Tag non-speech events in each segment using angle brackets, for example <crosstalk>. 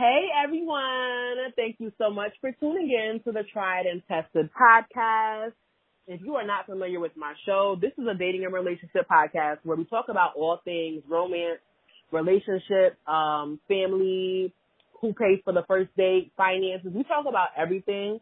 Hey everyone, thank you so much for tuning in to the Tried and Tested podcast. If you are not familiar with my show, this is a dating and relationship podcast where we talk about all things romance, relationship, um, family, who pays for the first date, finances. We talk about everything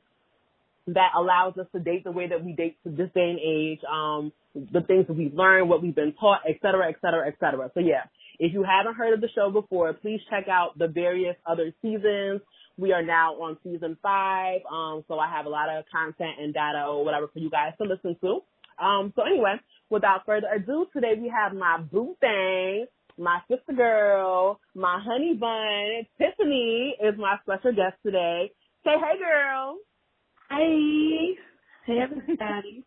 that allows us to date the way that we date to this day and age, um, the things that we've learned, what we've been taught, et cetera, et cetera, et cetera. So yeah, if you haven't heard of the show before, please check out the various other seasons. We are now on season five, um, so I have a lot of content and data or whatever for you guys to listen to. Um, so anyway, without further ado, today we have my boo thing, my sister girl, my honey bun, Tiffany is my special guest today. Say hey girl. Hey. Hey everybody.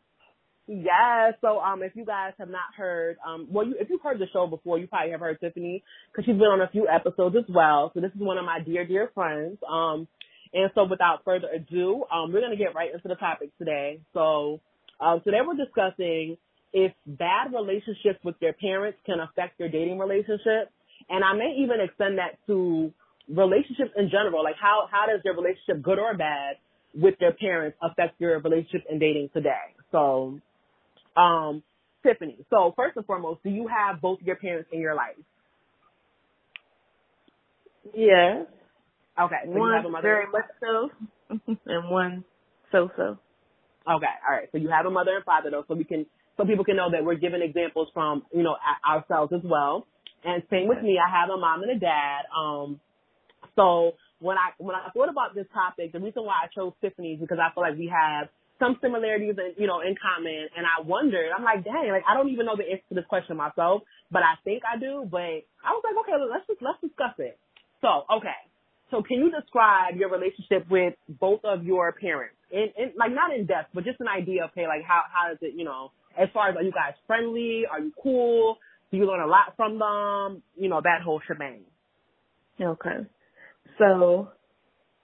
Yes. So, um, if you guys have not heard, um, well, you, if you've heard the show before, you probably have heard Tiffany because she's been on a few episodes as well. So this is one of my dear, dear friends. Um, and so without further ado, um, we're going to get right into the topic today. So, um, today we're discussing if bad relationships with your parents can affect your dating relationship. And I may even extend that to relationships in general. Like how, how does your relationship, good or bad, with their parents affect your relationship and dating today? So, um, Tiffany, so first and foremost, do you have both your parents in your life? Yes. Okay. So one you have a mother very much so, <laughs> and one so so. Okay. All right. So you have a mother and father though, so we can, so people can know that we're giving examples from, you know, ourselves as well. And same with me, I have a mom and a dad. Um, so when I when I thought about this topic, the reason why I chose Tiffany is because I feel like we have some similarities, in, you know, in common. And I wondered, I'm like, dang, like I don't even know the answer to this question myself, but I think I do. But I was like, okay, let's just let's discuss it. So, okay, so can you describe your relationship with both of your parents? In, in like not in depth, but just an idea of, hey, like how how does it, you know, as far as are you guys friendly? Are you cool? Do you learn a lot from them? You know, that whole shebang. Okay. So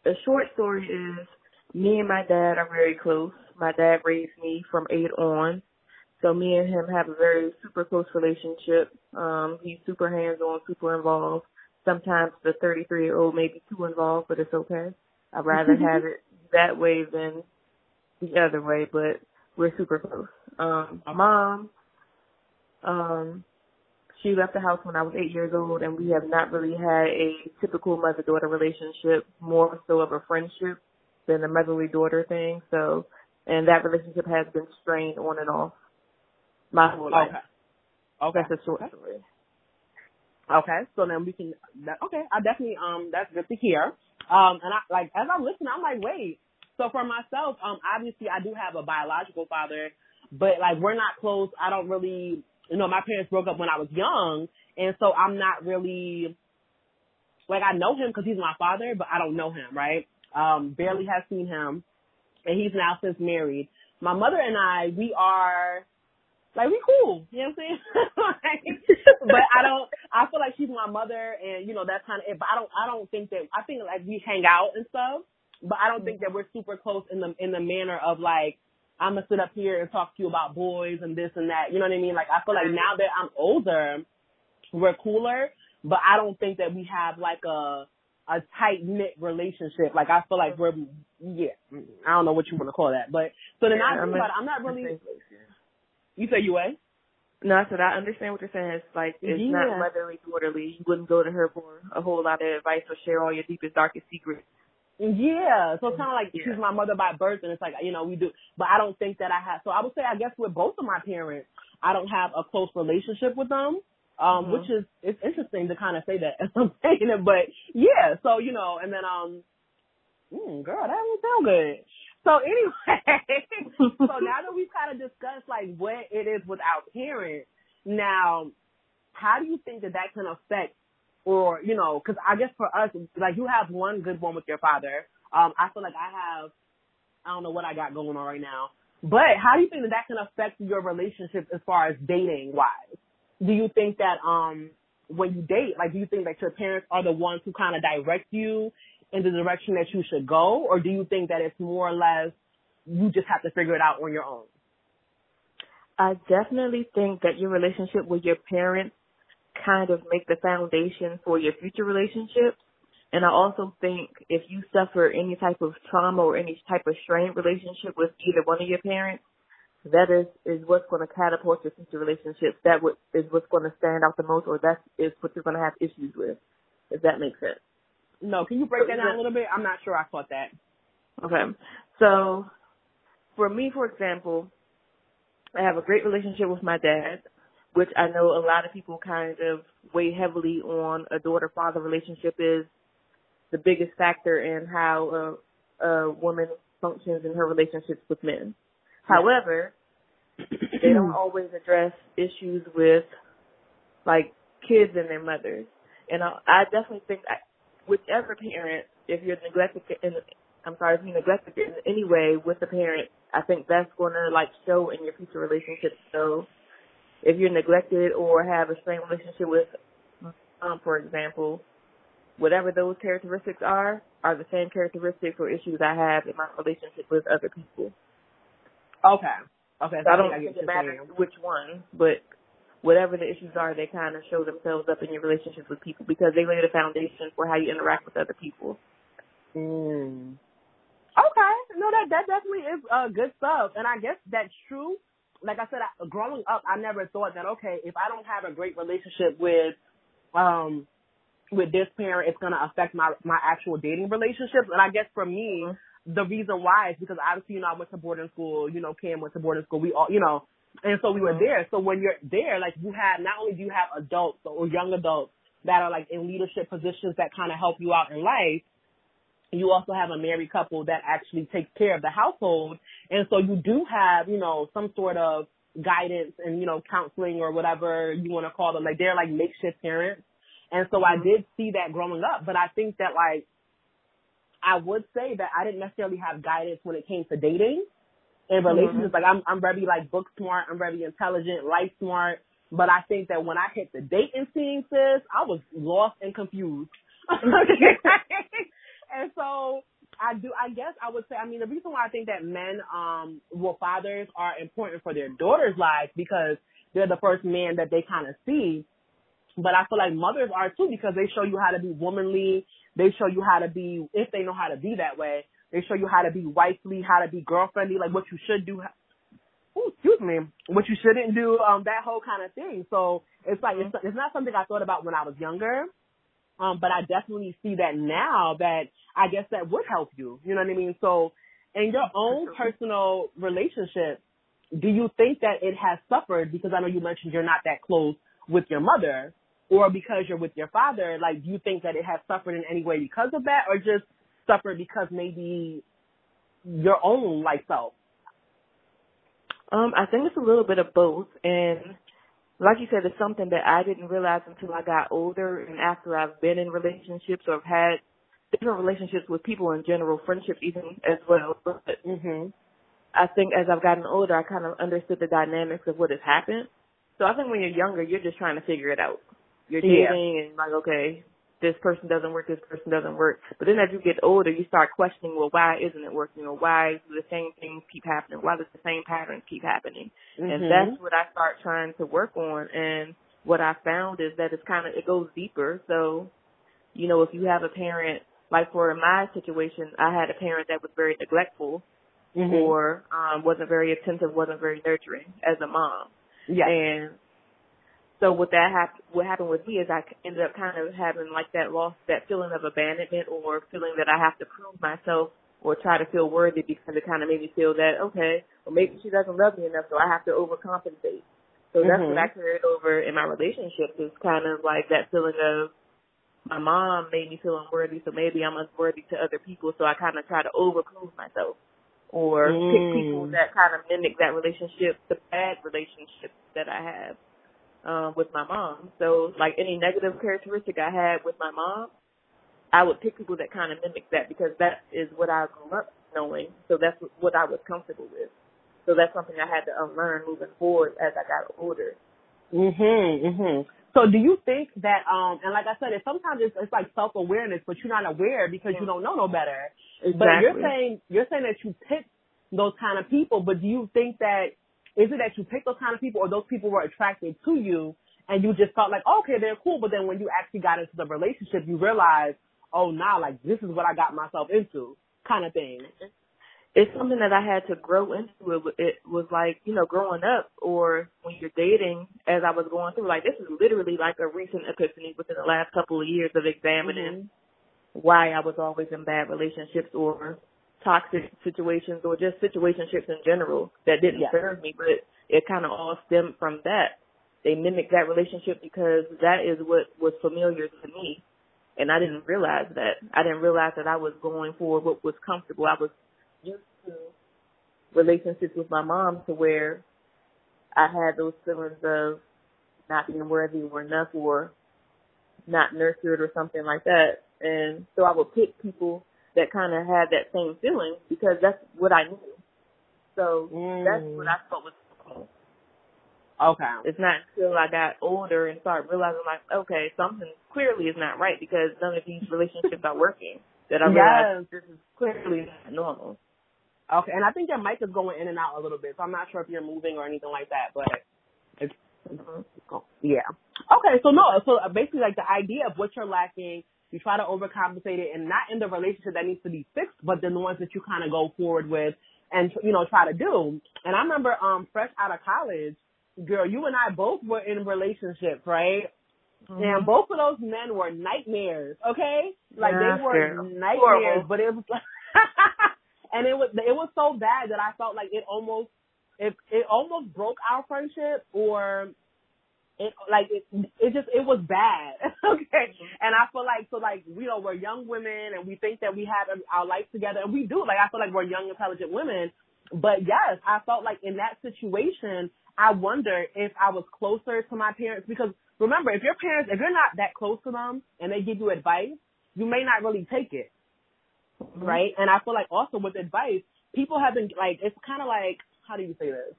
the short story is me and my dad are very close. My dad raised me from eight on. So me and him have a very super close relationship. Um, he's super hands on, super involved. Sometimes the 33 year old may be too involved, but it's okay. I'd rather <laughs> have it that way than the other way, but we're super close. Um, my mom, um, she left the house when I was eight years old and we have not really had a typical mother daughter relationship, more so of a friendship than a motherly daughter thing. So and that relationship has been strained on and off my whole life. Okay. Okay. That's a short okay. story. Okay, so then we can. That, okay, I definitely um that's good to hear. Um, and I like as I'm listening, I'm like, wait. So for myself, um, obviously I do have a biological father, but like we're not close. I don't really, you know, my parents broke up when I was young, and so I'm not really like I know him because he's my father, but I don't know him, right? Um, barely have seen him and he's now since married. My mother and I, we are like we cool, you know what I'm saying? <laughs> like, but I don't. I feel like she's my mother, and you know that's kind of it. But I don't. I don't think that. I think like we hang out and stuff, but I don't think that we're super close in the in the manner of like I'm gonna sit up here and talk to you about boys and this and that. You know what I mean? Like I feel like now that I'm older, we're cooler, but I don't think that we have like a a tight knit relationship. Like I feel like we're yeah, I don't know what you want to call that, but so then yeah, I it, I'm not really. You say you what? No, I said I understand what you're saying. It's like it's Yeah. not motherly daughterly. You wouldn't go to her for a whole lot of advice or share all your deepest, darkest secrets. Yeah, so it's kind of like Yeah. she's my mother by birth, and it's like you know we do, but I don't think that I have. So I would say I guess with both of my parents, I don't have a close relationship with them, um, Mhm. which is it's interesting to kind of say that <laughs> as I'm saying it, but yeah. So you know, and then um, mm, girl, that would sound good. So anyway, <laughs> so now that we've kind of discussed like what it is with our parents, now how do you think that that can affect or you know because i guess for us like you have one good one with your father um i feel like i have i don't know what i got going on right now but how do you think that that can affect your relationship as far as dating wise do you think that um when you date like do you think that your parents are the ones who kind of direct you in the direction that you should go or do you think that it's more or less you just have to figure it out on your own I definitely think that your relationship with your parents kind of make the foundation for your future relationships. And I also think if you suffer any type of trauma or any type of strained relationship with either one of your parents, that is is what's going to catapult your future relationships. That is what's going to stand out the most, or that is what you're going to have issues with. If that makes sense. No, can you break that down a little bit? I'm not sure I caught that. Okay, so for me, for example, I have a great relationship with my dad, which I know a lot of people kind of weigh heavily on a daughter-father relationship is the biggest factor in how a, a woman functions in her relationships with men. However, they don't always address issues with like kids and their mothers. And I, I definitely think I, whichever parent, if you're neglected in, I'm sorry, if you neglected in any way with the parent, I think that's going to like show in your future relationships. So if you're neglected or have a strained relationship with, um, for example, whatever those characteristics are, are the same characteristics or issues I have in my relationship with other people. Okay. Okay. So I don't I think it matters which one, but whatever the issues are, they kind of show themselves up in your relationships with people because they lay the foundation for how you interact with other people. Mm. Okay. No, that that definitely is uh, good stuff, and I guess that's true. Like I said, I, growing up, I never thought that okay, if I don't have a great relationship with um with this parent, it's gonna affect my my actual dating relationships. And I guess for me, mm-hmm the reason why is because obviously, you know, I went to boarding school, you know, Cam went to boarding school, we all, you know, and so we were mm-hmm. there. So when you're there, like you have, not only do you have adults or young adults that are like in leadership positions that kind of help you out in life, you also have a married couple that actually takes care of the household. And so you do have, you know, some sort of guidance and, you know, counseling or whatever you want to call them. Like they're like makeshift parents. And so mm-hmm. I did see that growing up, but I think that like I would say that I didn't necessarily have guidance when it came to dating and relationships. Mm-hmm. Like I'm, I'm very like book smart. I'm very intelligent, life smart. But I think that when I hit the dating scene, sis, I was lost and confused. <laughs> and so I do, I guess I would say, I mean, the reason why I think that men, um, well, fathers are important for their daughters' lives because they're the first man that they kind of see. But I feel like mothers are too because they show you how to be womanly. They show you how to be, if they know how to be that way, they show you how to be wifely, how to be girlfriendly, like what you should do. Ooh, excuse me, what you shouldn't do, um, that whole kind of thing. So it's like, it's, it's not something I thought about when I was younger. Um, but I definitely see that now that I guess that would help you. You know what I mean? So in your own personal relationship, do you think that it has suffered because I know you mentioned you're not that close with your mother or because you're with your father, like do you think that it has suffered in any way because of that or just suffered because maybe your own like self? Um, I think it's a little bit of both and like you said, it's something that I didn't realize until I got older and after I've been in relationships or have had different relationships with people in general, friendship even as well. But mm-hmm. I think as I've gotten older, I kind of understood the dynamics of what has happened. So I think when you're younger, you're just trying to figure it out. You're dating yeah. and like, okay, this person doesn't work, this person doesn't work. But then as you get older, you start questioning, well, why isn't it working? Or why do the same things keep happening? Why does the same patterns keep happening? Mm-hmm. And that's what I start trying to work on. And what I found is that it's kind of, it goes deeper. So, you know, if you have a parent, like for my situation, I had a parent that was very neglectful mm-hmm. or um, wasn't very attentive, wasn't very nurturing as a mom. Yeah. And so what that happened, what happened with me is I ended up kind of having like that loss, that feeling of abandonment or feeling that I have to prove myself or try to feel worthy because it kind of made me feel that, okay, well maybe she doesn't love me enough so I have to overcompensate. So that's mm-hmm. what I carried over in my relationships is kind of like that feeling of my mom made me feel unworthy so maybe I'm unworthy to other people so I kind of try to overprove myself or mm. pick people that kind of mimic that relationship, the bad relationships that I have um, with my mom. So like any negative characteristic I had with my mom, I would pick people that kind of mimic that because that is what I grew up knowing. So that's what I was comfortable with. So that's something I had to unlearn moving forward as I got older. Mhm, mhm. So do you think that um and like I said, it's sometimes it's it's like self awareness, but you're not aware because you don't know no better. Exactly. But you're saying you're saying that you pick those kind of people, but do you think that is it that you picked those kind of people or those people were attracted to you and you just felt like, okay, they're cool, but then when you actually got into the relationship, you realized, oh, nah, like this is what I got myself into, kind of thing. It's something that I had to grow into. It, it was like, you know, growing up or when you're dating as I was going through, like this is literally like a recent epiphany within the last couple of years of examining mm-hmm. why I was always in bad relationships or toxic situations or just situationships in general that didn't yes. serve me, but it kind of all stemmed from that. They mimicked that relationship because that is what was familiar to me. And I didn't realize that. I didn't realize that I was going for what was comfortable. I was used to relationships with my mom to where I had those feelings of not being worthy or enough or not nurtured or something like that. And so I would pick people that kind of had that same feeling because that's what I knew. So mm. that's what I thought was Okay. It's not until I got older and started realizing like, okay, something clearly is not right because none of these relationships are working. That I realized yes. this is clearly not normal. Okay, and I think your mic is going in and out a little bit, so I'm not sure if you're moving or anything like that, but it's mm-hmm. yeah. Okay, so no, so basically like the idea of what you're lacking, you try to overcompensate it, and not in the relationship that needs to be fixed, but then the ones that you kind of go forward with and you know try to do. And I remember um fresh out of college, girl, you and I both were in relationships, right? Mm-hmm. And both of those men were nightmares, okay? Like yeah, they were nightmares, Horrible. but it was like, <laughs> and it was it was so bad that I felt like it almost it it almost broke our friendship, or it like it it just it was bad, <laughs> okay? Mm-hmm. And I feel like so like you know we're young women and we think that we have our life together, and we do. Like I feel like we're young intelligent women, but yes, I felt like in that situation I wonder if I was closer to my parents because remember, if your parents, if you're not that close to them and they give you advice, you may not really take it. Mm-hmm. Right? And I feel like also with advice, people have been like, it's kind of like, how do you say this?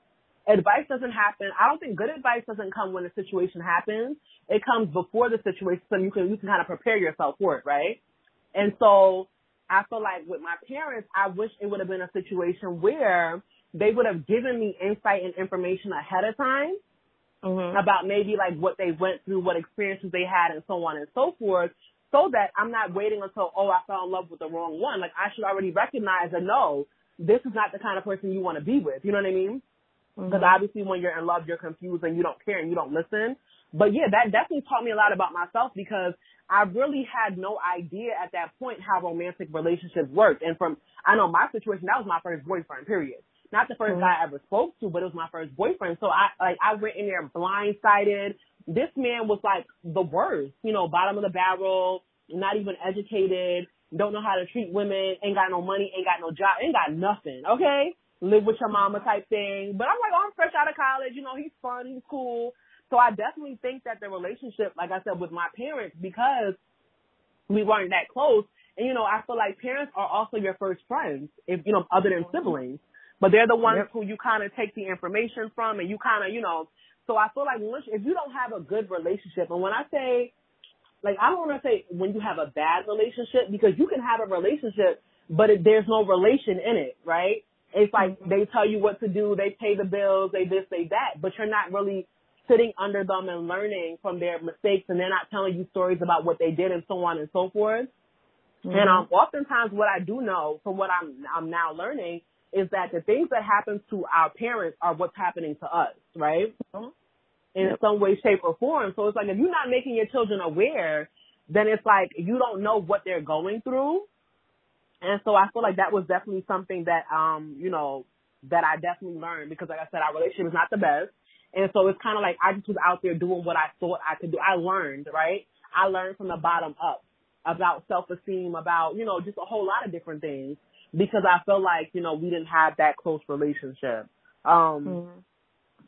Advice doesn't happen. I don't think good advice doesn't come when a situation happens. It comes before the situation so you can, you can kind of prepare yourself for it, right? And so I feel like with my parents, I wish it would have been a situation where they would have given me insight and information ahead of time mm-hmm. about maybe like what they went through, what experiences they had, and so on and so forth, so that I'm not waiting until oh I fell in love with the wrong one. Like I should already recognize that no, this is not the kind of person you want to be with. You know what I mean? Because mm-hmm. obviously when you're in love, you're confused and you don't care and you don't listen. But yeah, that definitely taught me a lot about myself because I really had no idea at that point how romantic relationships work. And from, I know my situation, that was my first boyfriend, period not the 1st mm-hmm. guy I ever spoke to, but it was my first boyfriend. So I like I went in there blindsided. This man was like the worst, you know, bottom of the barrel, not even educated, don't know how to treat women, ain't got no money, ain't got no job, ain't got nothing. Okay, live with your mama type thing. But I'm like, oh, I'm fresh out of college. You know, he's fun, he's cool. So I definitely think that the relationship, like I said, with my parents, because we weren't that close, and you know, I feel like parents are also your first friends, if you know, other than siblings. But they're the ones yep. who you kind of take the information from and you kind of, you know, so I feel like once if you don't have a good relationship, and when I say, like, I don't want to say when you have a bad relationship because you can have a relationship, but it, there's no relation in it, right? It's like mm-hmm. they tell you what to do, they pay the bills, they this, they that, but you're not really sitting under them and learning from their mistakes, and they're not telling you stories about what they did and so on and so forth. Mm-hmm. And um, oftentimes, what I do know from what I'm I'm now learning is that the things that happen to our parents are what's happening to us, right? In yep. some way, shape, or form. So it's like if you're not making your children aware, then it's like you don't know what they're going through. And so I feel like that was definitely something that um, you know, that I definitely learned because like I said, our relationship is not the best. And so it's kind of like I just was out there doing what I thought I could do. I learned, right? I learned from the bottom up about self-esteem, about, you know, just a whole lot of different things because I felt like, you know, we didn't have that close relationship. Um, mm-hmm.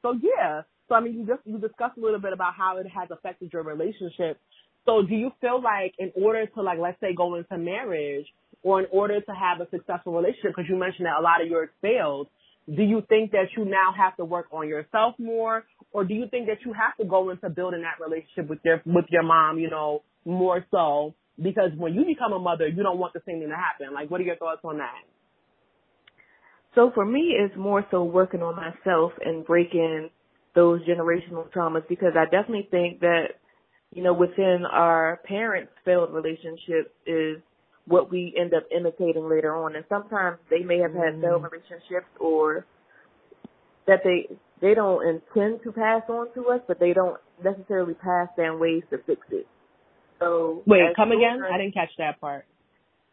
so yeah. So I mean, you just, you discussed a little bit about how it has affected your relationship. So do you feel like in order to like, let's say go into marriage or in order to have a successful relationship, because you mentioned that a lot of yours failed, do you think that you now have to work on yourself more or do you think that you have to go into building that relationship with your with your mom you know more so because when you become a mother, you don't want the same thing to happen. Like, what are your thoughts on that? So for me, it's more so working on myself and breaking those generational traumas because I definitely think that you know, within our parents' failed relationships is what we end up imitating later on. And sometimes they may have had failed Mm. relationships or that they they don't intend to pass on to us, but they don't necessarily pass down ways to fix it. So Wait, come again? I didn't catch that part.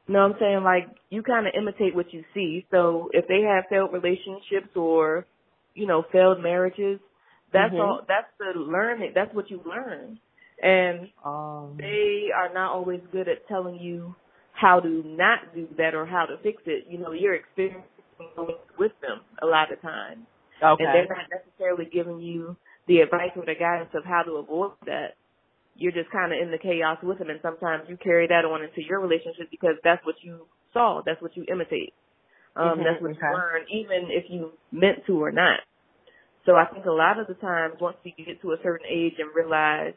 no, I'm saying like you kind of imitate what you see. So if they have failed relationships or, you know, failed marriages, that's Mhm. all. That's the learning. That's what you learn, and Um, they are not always good at telling you how to not do that or how to fix it. You know, you're experiencing with them a lot of times, okay. and they're not necessarily giving you the advice or the guidance of how to avoid that. You're just kind of in the chaos with them, and sometimes you carry that on into your relationship because that's what you saw, that's what you imitate, um, Mhm, that's what okay. you learn, even if you meant to or not. So I think a lot of the times, once we get to a certain age and realize,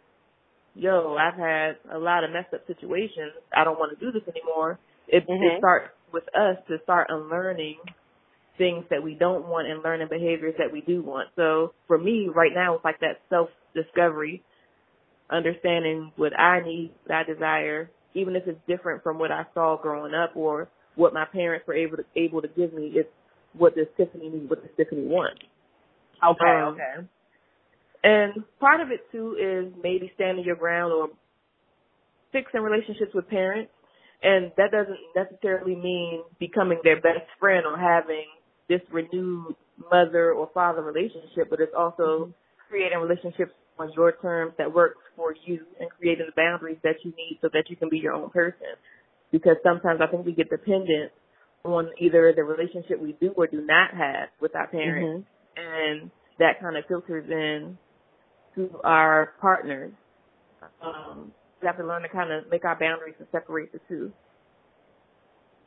yo, I've had a lot of messed up situations, I don't want to do this anymore. It, Mhm. it starts with us to start unlearning things that we don't want and learning behaviors that we do want. So for me, right now, it's like that self discovery, understanding what I need, what I desire, even if it's different from what I saw growing up or what my parents were able to able to give me. It's what does Tiffany need? What does Tiffany want? okay, um, okay. And part of it too is maybe standing your ground or fixing relationships with parents. And that doesn't necessarily mean becoming their best friend or having this renewed mother or father relationship, but it's also creating relationships on your terms that works for you and creating the boundaries that you need so that you can be your own person. Because sometimes I think we get dependent on either the relationship we do or do not have with our parents Mhm. and that kind of filters in to our partners. Um, we have to learn to kind of make our boundaries and separate the two.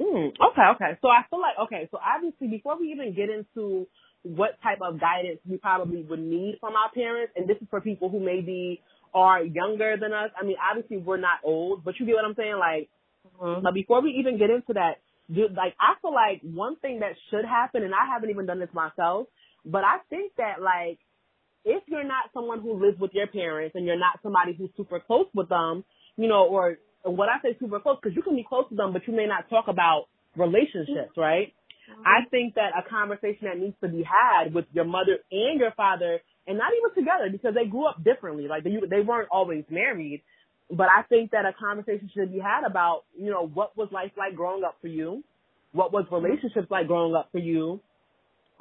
Mm, okay, okay. So I feel like okay. So obviously, before we even get into what type of guidance we probably would need from our parents, and this is for people who maybe are younger than us. I mean, obviously we're not old, but you get what I'm saying. Like, Mm-hmm. but before we even get into that, do, like I feel like one thing that should happen, and I haven't even done this myself, but I think that like if you're not someone who lives with your parents and you're not somebody who's super close with them, you know, or what I say super close, because you can be close to them, but you may not talk about relationships, right? I think that a conversation that needs to be had with your mother and your father, and not even together because they grew up differently. Like they they weren't always married, but I think that a conversation should be had about you know what was life like growing up for you, what was relationships like growing up for you,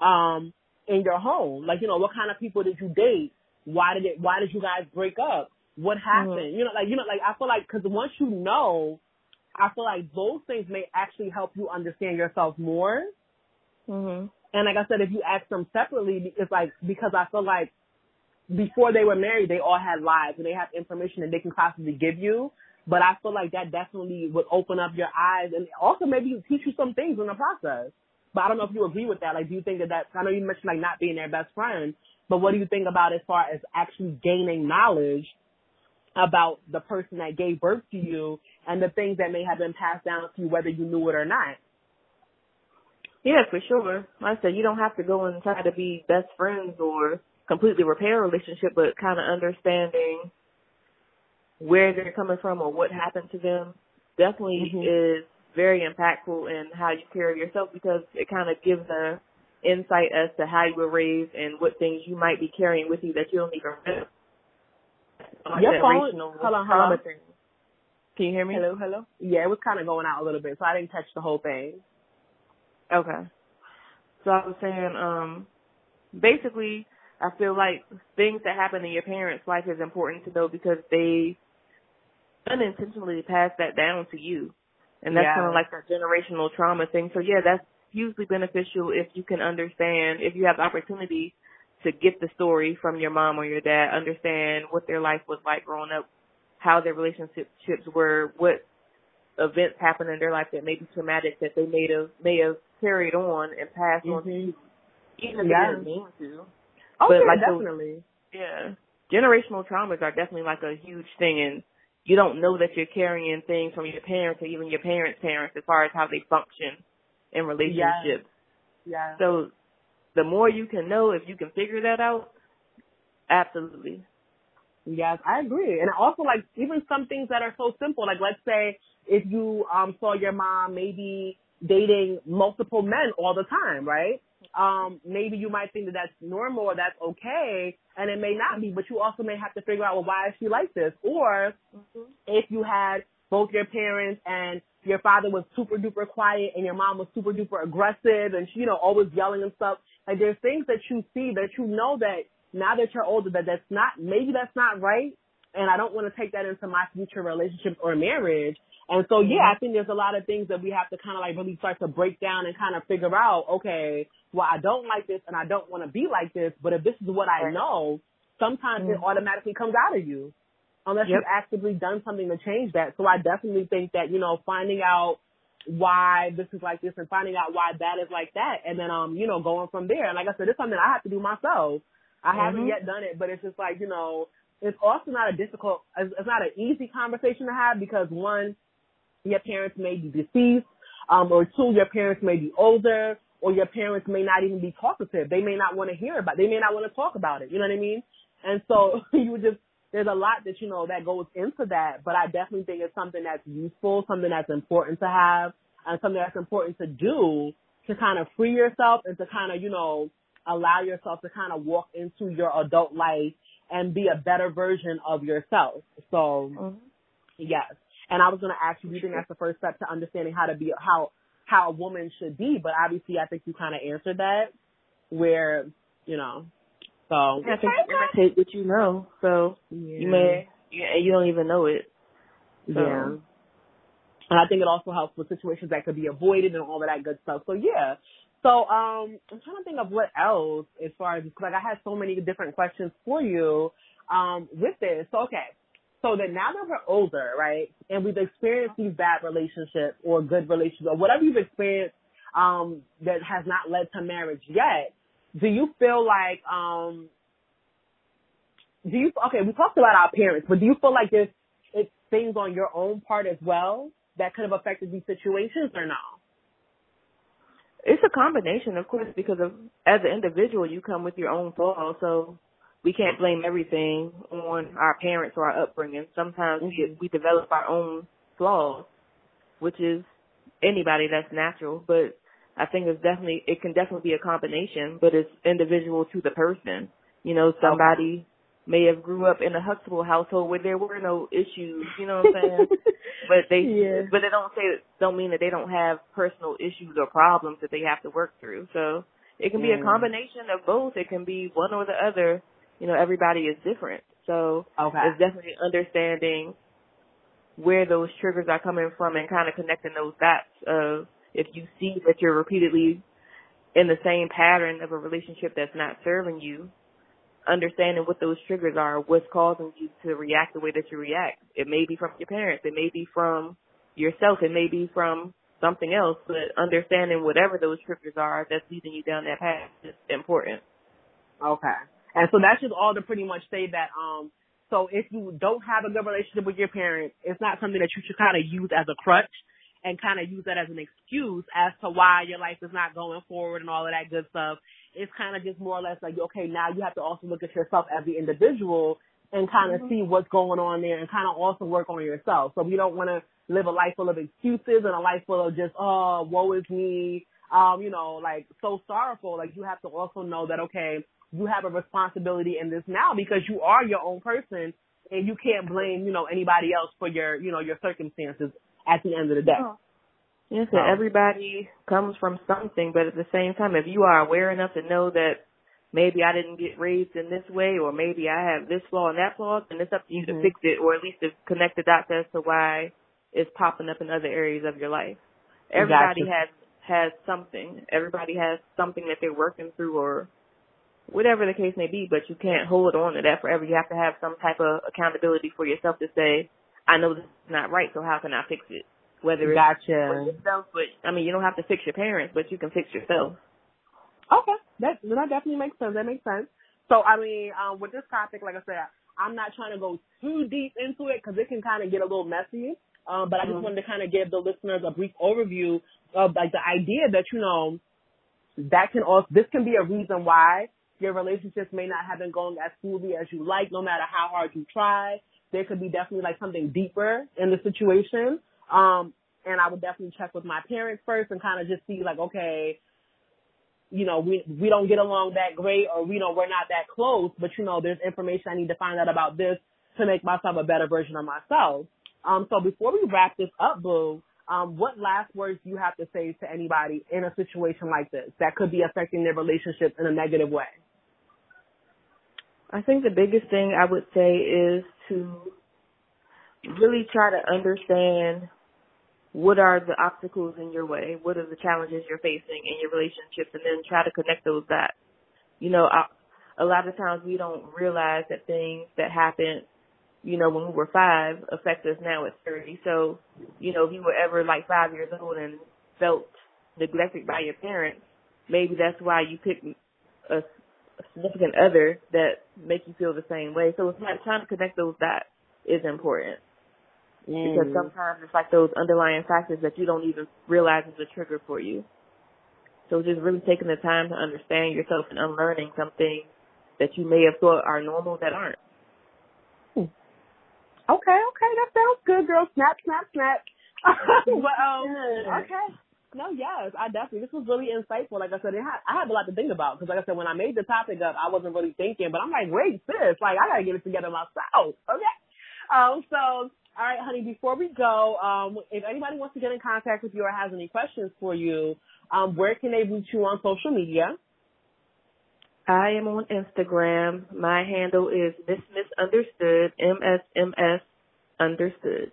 um, in your home. Like you know what kind of people did you date? Why did it? Why did you guys break up? What happened? You know, like you know, like I feel like because once you know, I feel like those things may actually help you understand yourself more. Mm-hmm. And like I said, if you ask them separately, it's like because I feel like before they were married, they all had lives and they have information that they can possibly give you. But I feel like that definitely would open up your eyes and also maybe teach you some things in the process. But I don't know if you agree with that. Like, do you think that that, I know you mentioned like not being their best friend, but what do you think about as far as actually gaining knowledge about the person that gave birth to you and the things that may have been passed down to you, whether you knew it or not? Yeah, for sure. Like I said, you don't have to go and try to be best friends or completely repair a relationship, but kind of understanding where they're coming from or what happened to them definitely Mhm. is very impactful in how you carry yourself because it kind of gives a insight as to how you were raised and what things you might be carrying with you that you don't even remember. Like Your phone- hold on, hold on. Can you hear me? Hello, hello. Yeah, it was kind of going out a little bit, so I didn't catch the whole thing. Okay. So I was saying, um, basically, I feel like things that happen in your parents' life is important to know because they unintentionally pass that down to you. And that's Yeah. kind of like that generational trauma thing. So yeah, that's hugely beneficial if you can understand, if you have the opportunity to get the story from your mom or your dad, understand what their life was like growing up, how their relationships were, what events happened in their life that may be traumatic that they may have may have carried on and passed on to Mhm. you, even if Yeah. they didn't mean to. Oh, But yeah, like those- definitely. Yeah. Generational traumas are definitely like a huge thing and you don't know that you're carrying things from your parents or even your parents' parents as far as how they function in relationships. Yeah. So the more you can know, if you can figure that out, absolutely. Yes, I agree. And also like even some things that are so simple, like let's say if you um saw your mom maybe dating multiple men all the time, right? Um, maybe you might think that that's normal or that's okay, and it may not be, but you also may have to figure out, well, why is she like this? Or mm-hmm. if you had both your parents and your father was super duper quiet and your mom was super duper aggressive and she, you know, always yelling and stuff, like there's things that you see that you know that now that you're older that that's not, maybe that's not right, and I don't want to take that into my future relationship or marriage. And so, yeah, I think there's a lot of things that we have to kind of like really start to break down and kind of figure out, okay, well, I don't like this and I don't want to be like this, but if this is what I know, sometimes mm-hmm. it automatically comes out of you unless yep. you've actively done something to change that. So I definitely think that, you know, finding out why this is like this and finding out why that is like that and then, um, you know, going from there. And like I said, it's something I have to do myself. I mm-hmm. haven't yet done it, but it's just like, you know, it's also not a difficult, it's not an easy conversation to have because one, your parents may be deceased, um, or two, your parents may be older, or your parents may not even be talkative. They may not want to hear about, they may not want to talk about it. You know what I mean? And so <laughs> you just, there's a lot that, you know, that goes into that, but I definitely think it's something that's useful, something that's important to have, and something that's important to do to kind of free yourself and to kind of, you know, allow yourself to kind of walk into your adult life and be a better version of yourself. So, mm-hmm. yes. And I was going to ask you, do you think that's the first step to understanding how to be, how, how a woman should be? But obviously I think you kind of answered that where, you know, so. Yeah, I think you imitate what you know. So yeah. you may, you, you don't even know it. So. Yeah. And I think it also helps with situations that could be avoided and all of that good stuff. So yeah. So um, I'm trying to think of what else as far as like I had so many different questions for you um, with this. So okay, so that now that we're older, right, and we've experienced these bad relationships or good relationships or whatever you've experienced um, that has not led to marriage yet, do you feel like um, do you okay? We talked about our parents, but do you feel like there's it's things on your own part as well that could have affected these situations or no? It's a combination, of course, because of as an individual, you come with your own flaws. So we can't blame everything on our parents or our upbringing. Sometimes mm-hmm. we we develop our own flaws, which is anybody that's natural. But I think it's definitely it can definitely be a combination, but it's individual to the person. You know, somebody may have grew up in a Huxtable household where there were no issues, you know what I'm saying? <laughs> but they yeah. but they don't say don't mean that they don't have personal issues or problems that they have to work through. So it can be mm. a combination of both. It can be one or the other. You know, everybody is different. So okay. it's definitely understanding where those triggers are coming from and kind of connecting those dots of if you see that you're repeatedly in the same pattern of a relationship that's not serving you, understanding what those triggers are, what's causing you to react the way that you react. It may be from your parents, it may be from yourself, it may be from something else, but understanding whatever those triggers are that's leading you down that path is important. Okay. And so that's just all to pretty much say that, um, so if you don't have a good relationship with your parents, it's not something that you should kind of use as a crutch and kind of use that as an excuse as to why your life is not going forward and all of that good stuff. It's kind of just more or less like, okay, now you have to also look at yourself as the individual and kind of mm-hmm. see what's going on there and kind of also work on yourself. So we don't want to live a life full of excuses and a life full of just, oh, woe is me, um, you know, like so sorrowful. Like you have to also know that, okay, you have a responsibility in this now because you are your own person and you can't blame, you know, anybody else for your, you know, your circumstances at the end of the day. Oh. Yes, um, everybody comes from something, but at the same time, if you are aware enough to know that maybe I didn't get raised in this way, or maybe I have this flaw and that flaw, then it's up to you mm-hmm. to fix it, or at least to connect the dots as to why it's popping up in other areas of your life. Everybody gotcha. has has something. Everybody has something that they're working through, or whatever the case may be. But you can't hold on to that forever. You have to have some type of accountability for yourself to say, I know this is not right, so how can I fix it? Whether it's gotcha. yourself, but I mean, you don't have to fix your parents, but you can fix yourself. Okay, that that definitely makes sense. That makes sense. So I mean, um, with this topic, like I said, I'm not trying to go too deep into it because it can kind of get a little messy. Um, but I just mm-hmm. wanted to kind of give the listeners a brief overview of like the idea that you know that can also this can be a reason why your relationships may not have been going as smoothly as you like, no matter how hard you try. There could be definitely like something deeper in the situation. Um, and I would definitely check with my parents first and kind of just see like, okay, you know, we we don't get along that great or we know we're not that close, but you know, there's information I need to find out about this to make myself a better version of myself. Um, so before we wrap this up, Boo, um, what last words do you have to say to anybody in a situation like this that could be affecting their relationship in a negative way? I think the biggest thing I would say is to really try to understand what are the obstacles in your way? What are the challenges you're facing in your relationships? And then try to connect those dots. You know, a lot of times we don't realize that things that happen, you know, when we were five affect us now at 30. So, you know, if you were ever like five years old and felt neglected by your parents, maybe that's why you picked a significant other that make you feel the same way. So it's like trying to connect those dots is important. Mm. Because sometimes it's like those underlying factors that you don't even realize is a trigger for you. So just really taking the time to understand yourself and unlearning some things that you may have thought are normal that aren't. Hmm. Okay, okay, that sounds good, girl. Snap, snap, snap. <laughs> but um, okay. No, yes, I definitely. This was really insightful. Like I said, had, I had a lot to think about because, like I said, when I made the topic up, I wasn't really thinking. But I'm like, wait, sis, like I gotta get it together myself. Okay. Um. So all right, honey, before we go, um, if anybody wants to get in contact with you or has any questions for you, um, where can they reach you on social media? I am on Instagram. My handle is Miss Miss Understood, M S M S Understood.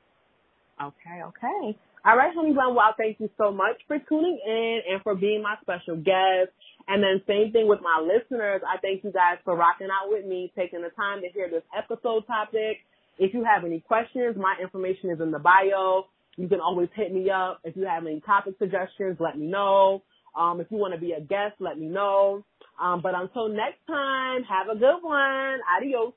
Okay, okay. All right, honey bun. Well, thank you so much for tuning in and for being my special guest. And then same thing with my listeners. I thank you guys for rocking out with me, taking the time to hear this episode topic. If you have any questions, my information is in the bio. You can always hit me up. If you have any topic suggestions, let me know. Um, if you want to be a guest, let me know. Um, but until next time, have a good one. Adios.